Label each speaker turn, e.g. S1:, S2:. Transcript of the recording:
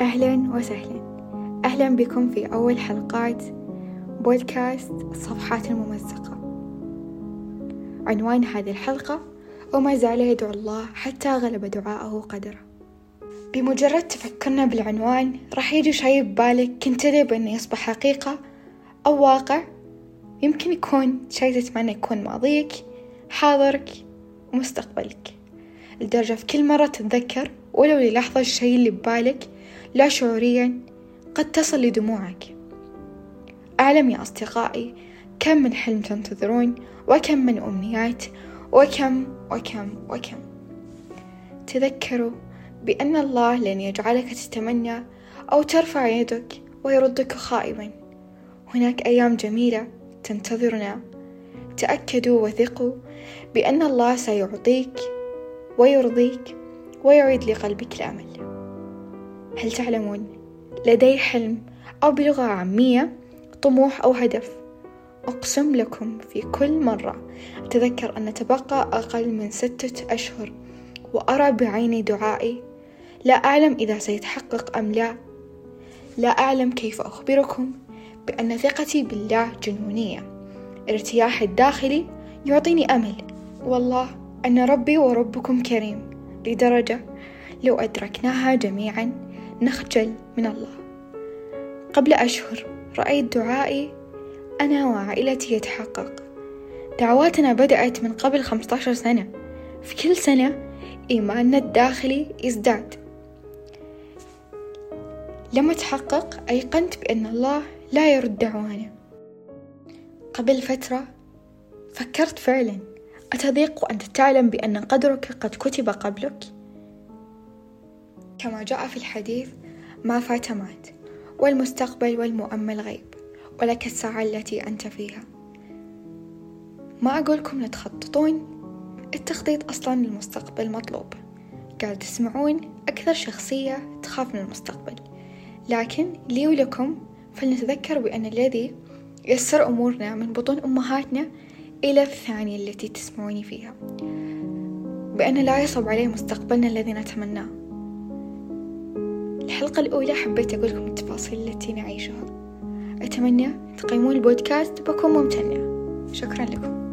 S1: أهلا وسهلا. أهلا بكم في أول حلقات بودكاست الصفحات الممزقة. عنوان هذه الحلقة وما زال يدعو الله حتى غلب دعاءه قدره بمجرد تفكرنا بالعنوان راح يجي شي ببالك كنت تدري بأنه يصبح حقيقة أو واقع. يمكن يكون شي تتمنى يكون ماضيك حاضرك ومستقبلك لدرجة في كل مرة تتذكر ولو للحظة الشي اللي ببالك لا شعوريا قد تصل لدموعك. أعلم يا أصدقائي كم من حلم تنتظرون؟ وكم من أمنيات؟ وكم وكم وكم. تذكروا بأن الله لن يجعلك تتمنى أو ترفع يدك ويردك خائبا. هناك أيام جميلة تنتظرنا. تأكدوا وثقوا بأن الله سيعطيك ويرضيك ويعيد لقلبك الأمل. هل تعلمون؟ لدي حلم أو بلغة عامية طموح أو هدف. أقسم لكم في كل مرة أتذكر أن تبقى أقل من ستة أشهر وأرى بعيني دعائي. لا أعلم إذا سيتحقق أم لا. لا أعلم كيف أخبركم بأن ثقتي بالله جنونية. ارتياحي الداخلي يعطيني أمل. والله أن ربي وربكم كريم. لدرجة لو أدركناها جميعا نخجل من الله. قبل أشهر رأيت دعائي أنا وعائلتي يتحقق. دعواتنا بدأت من قبل خمسة عشر سنة. في كل سنة إيماننا الداخلي يزداد. لما تحقق أيقنت بأن الله لا يرد دعوانا. قبل فترة فكرت فعلا. أتضيق وأنت تعلم بأن قدرك قد كتب قبلك. كما جاء في الحديث ما فات مات والمستقبل والمؤمل غيب ولك الساعة التي أنت فيها. ما أقولكم لا تخططون التخطيط أصلا للمستقبل مطلوب. قاعد تسمعون أكثر شخصية تخاف من المستقبل. لكن لي ولكم فلنتذكر بأن الذي يسر أمورنا من بطون أمهاتنا إلى الثانية التي تسمعوني فيها. بأن لا يصعب عليه مستقبلنا الذي نتمناه. الحلقة الأولى حبيت أقول لكم التفاصيل التي نعيشها. أتمنى تقيمون البودكاست بكون ممتنة شكرا لكم.